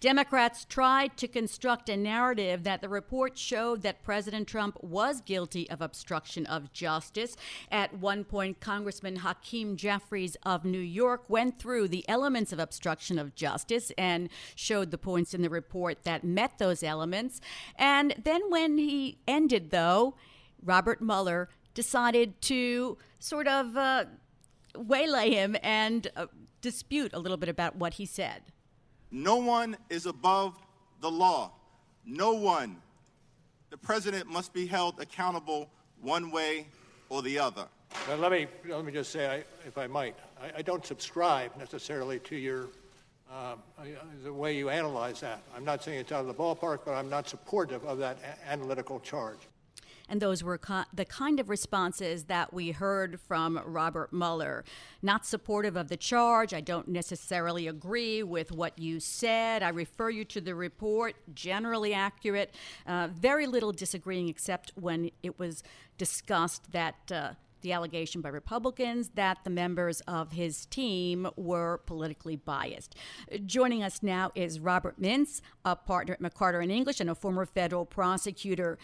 Democrats tried to construct a narrative that the report showed that President Trump was guilty of obstruction of justice. At one point, Congressman Hakeem Jeffries of New York went through the elements of obstruction of justice and showed the points in the report that met those elements. And then when he ended, though, Robert Mueller decided to sort of uh, waylay him and uh, dispute a little bit about what he said. No one is above the law. No one. The president must be held accountable one way or the other. Now, let me let me just say, I, if I might, I, I, don't subscribe necessarily to your uh, the way you analyze that. I'm not saying it's out of the ballpark, but I'm not supportive of that analytical charge. And those were co- the kind of responses that we heard from Robert Mueller. Not supportive of the charge. I don't necessarily agree with what you said. I refer you to the report, generally accurate. Uh, very little disagreeing, except when it was discussed that. Uh, the allegation by Republicans that the members of his team were politically biased. Joining us now is Robert Mintz, a partner at McCarter and English and a former federal prosecutor.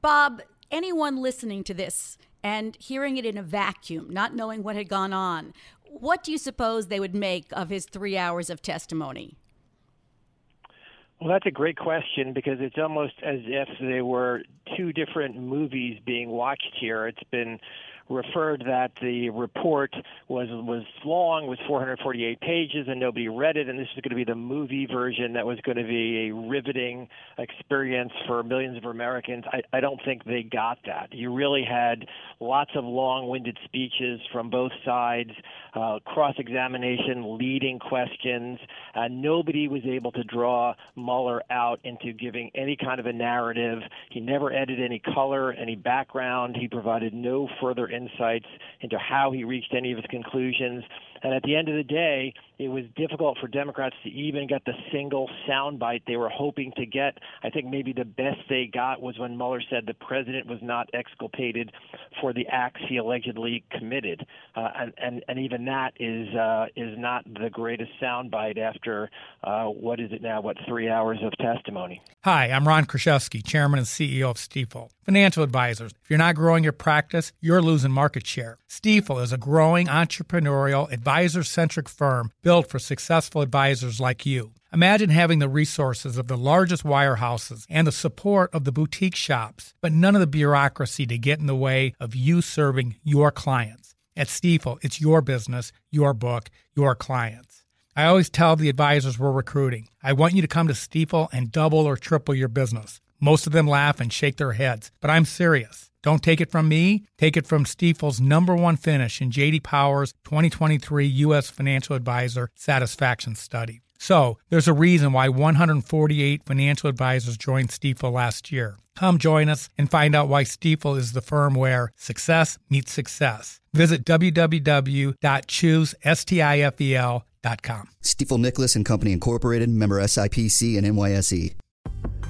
Bob, anyone listening to this and hearing it in a vacuum, not knowing what had gone on, what do you suppose they would make of his three hours of testimony? Well, that's a great question because it's almost as if they were two different movies being watched here. It's been referred that the report was was long, was 448 pages, and nobody read it, and this was going to be the movie version that was going to be a riveting experience for millions of Americans. I, I don't think they got that. You really had lots of long-winded speeches from both sides, uh, cross-examination, leading questions. Uh, nobody was able to draw Mueller out into giving any kind of a narrative. He never added any color, any background. He provided no further insights into how he reached any of his conclusions. And at the end of the day, it was difficult for Democrats to even get the single soundbite they were hoping to get. I think maybe the best they got was when Mueller said the president was not exculpated for the acts he allegedly committed, uh, and, and and even that is uh, is not the greatest soundbite after uh, what is it now? What three hours of testimony? Hi, I'm Ron Kruszewski, Chairman and CEO of Stifel. Financial advisors. If you're not growing your practice, you're losing market share. Stifel is a growing entrepreneurial advisor centric firm built for successful advisors like you. Imagine having the resources of the largest wirehouses and the support of the boutique shops, but none of the bureaucracy to get in the way of you serving your clients. At Stifel, it's your business, your book, your clients. I always tell the advisors we're recruiting, I want you to come to Stifel and double or triple your business. Most of them laugh and shake their heads, but I'm serious. Don't take it from me. Take it from Stifel's number one finish in JD Power's 2023 U.S. Financial Advisor Satisfaction Study. So there's a reason why 148 financial advisors joined Stifel last year. Come join us and find out why Stifel is the firm where success meets success. Visit www.choosestifel.com. Stifel Nicolaus and Company Incorporated, member SIPC and NYSE.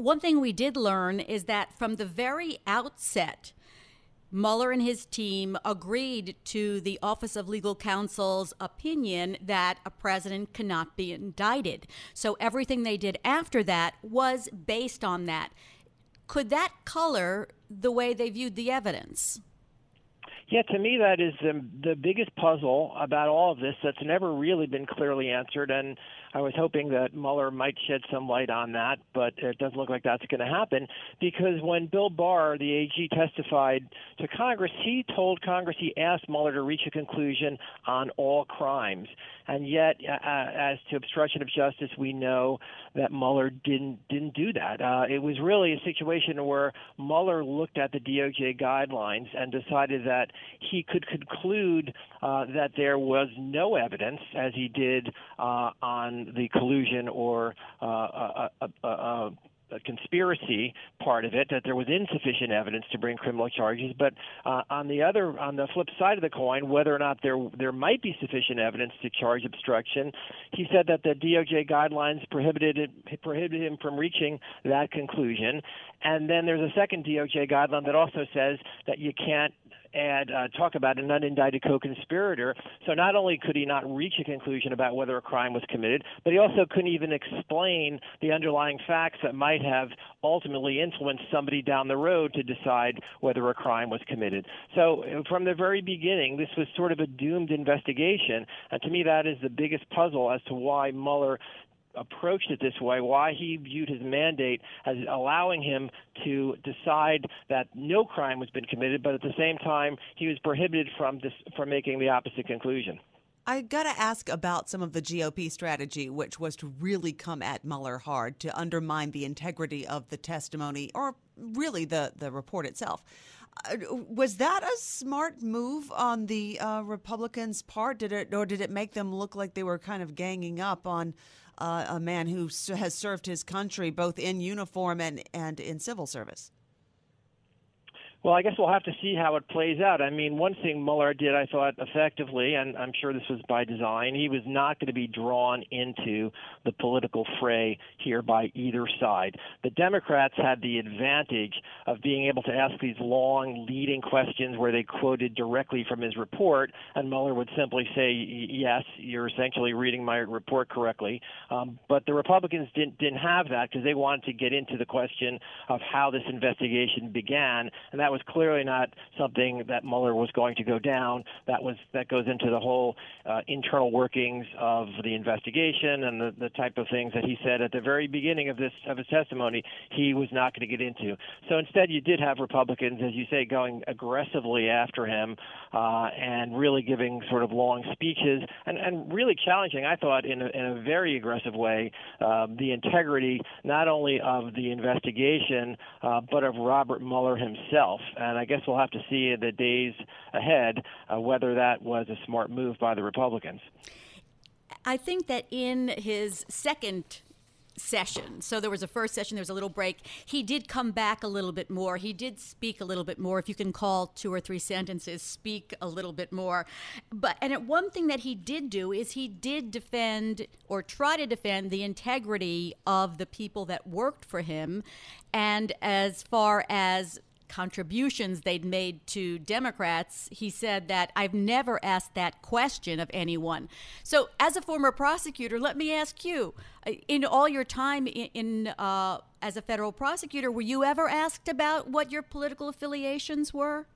one thing we did learn is that from the very outset, Mueller and his team agreed to the Office of Legal Counsel's opinion that a president cannot be indicted. So everything they did after that was based on that. Could that color the way they viewed the evidence? Yeah, to me, that is the, the biggest puzzle about all of this that's never really been clearly answered. And I was hoping that Mueller might shed some light on that, but it doesn't look like that's going to happen because when Bill Barr, the AG, testified to Congress, he told Congress he asked Mueller to reach a conclusion on all crimes. And yet, uh, as to obstruction of justice, we know that Mueller didn't didn't do that. Uh, it was really a situation where Mueller looked at the DOJ guidelines and decided that he could conclude uh, that there was no evidence, as he did uh, on the collusion or a, a, a, a conspiracy part of it that there was insufficient evidence to bring criminal charges. But uh, on the other on the flip side of the coin whether or not there there might be sufficient evidence to charge obstruction he said that the DOJ guidelines prohibited it, prohibited him from reaching that conclusion. And then there's a second DOJ guideline that also says that you can't and uh, talk about an unindicted co-conspirator. So not only could he not reach a conclusion about whether a crime was committed, but he also couldn't even explain the underlying facts that might have ultimately influenced somebody down the road to decide whether a crime was committed. So uh, from the very beginning, this was sort of a doomed investigation. And to me, that is the biggest puzzle as to why Mueller approached it this way, why he viewed his mandate as allowing him to decide that no crime has been committed, but at the same time he was prohibited from this, from making the opposite conclusion. I got to ask about some of the GOP strategy, which was to really come at Mueller hard to undermine the integrity of the testimony or really the, the report itself. Uh, was that a smart move on the uh, Republicans' part? Did it, or did it make them look like they were kind of ganging up on uh, a man who has served his country both in uniform and, and in civil service? Well, I guess we'll have to see how it plays out. I mean, one thing Mueller did, I thought, effectively, and I'm sure this was by design, he was not going to be drawn into the political fray here by either side. The Democrats had the advantage of being able to ask these long, leading questions where they quoted directly from his report, and Mueller would simply say, "Yes, you're essentially reading my report correctly." Um, but the Republicans didn't didn't have that because they wanted to get into the question of how this investigation began, and that that was clearly not something that Mueller was going to go down. That was that goes into the whole uh, internal workings of the investigation and the, the type of things that he said at the very beginning of this of his testimony he was not going to get into. So instead, you did have Republicans, as you say, going aggressively after him uh, and really giving sort of long speeches and, and really challenging, I thought, in a, in a very aggressive way, uh, the integrity not only of the investigation uh, but of Robert Mueller himself himself. And I guess we'll have to see in the days ahead uh, whether that was a smart move by the Republicans. I think that in his second session. So there was a first session, there was a little break. He did come back a little bit more. He did speak a little bit more. If you can call two or three sentences, speak a little bit more. But and one thing that he did do is he did defend or try to defend the integrity of the people that worked for him. And as far as contributions they'd made to Democrats, he said that I've never asked that question of anyone. So, as a former prosecutor, let me ask you: uh, in all your time in, in uh, as a federal prosecutor, were you ever asked about what your political affiliations were?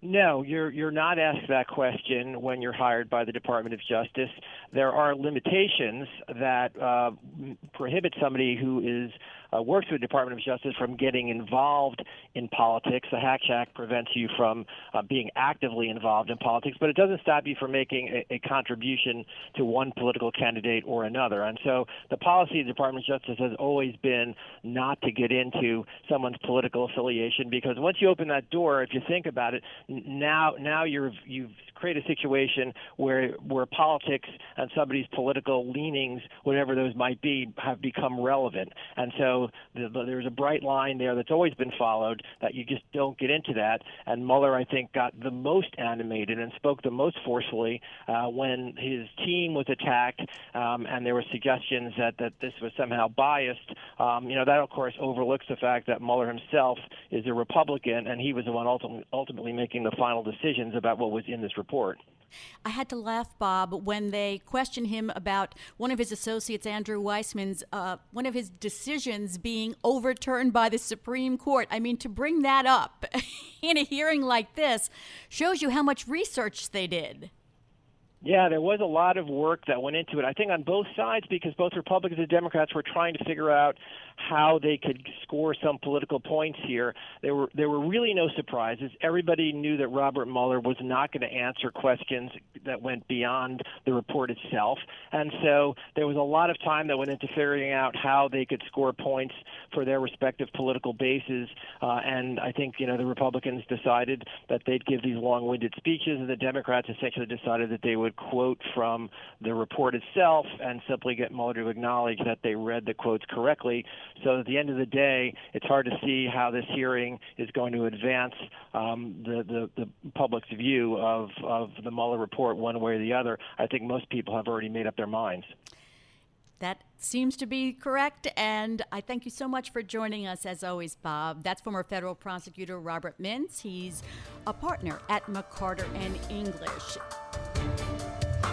No, you're you're not asked that question when you're hired by the Department of Justice. There are limitations that uh, prohibit somebody who is uh, works with the Department of Justice from getting involved in politics. The Hatch Act prevents you from uh, being actively involved in politics, but it doesn't stop you from making a, a contribution to one political candidate or another. And so the policy of the Department of Justice has always been not to get into someone's political affiliation because once you open that door, if you think about it, now now you're you've created a situation where where politics and somebody's political leanings, whatever those might be, have become relevant. And so the, the, there's a bright line there that's always been followed that you just don't get into that. And Mueller, I think, got the most animated and spoke the most forcefully uh, when his team was attacked, um, and there were suggestions that that this was somehow biased. Um, you know, that of course overlooks the fact that Mueller himself is a Republican, and he was the one ultimately making the final decisions about what was in this report. I had to laugh, Bob, when they questioned him about one of his associates, Andrew Weissmann's, uh, one of his decisions being overturned by the Supreme Court. I mean, to bring that up in a hearing like this shows you how much research they did. Yeah, there was a lot of work that went into it. I think on both sides, because both Republicans and Democrats were trying to figure out how they could score some political points here. There were there were really no surprises. Everybody knew that Robert Mueller was not going to answer questions that went beyond the report itself, and so there was a lot of time that went into figuring out how they could score points for their respective political bases. Uh, and I think you know the Republicans decided that they'd give these long-winded speeches, and the Democrats essentially decided that they would quote from the report itself and simply get Mueller to acknowledge that they read the quotes correctly. So at the end of the day, it's hard to see how this hearing is going to advance um, the, the, the public's view of, of the Mueller report one way or the other. I think most people have already made up their minds. That seems to be correct, and I thank you so much for joining us as always, Bob. That's former federal prosecutor Robert Mintz. He's a partner at McCarter and English.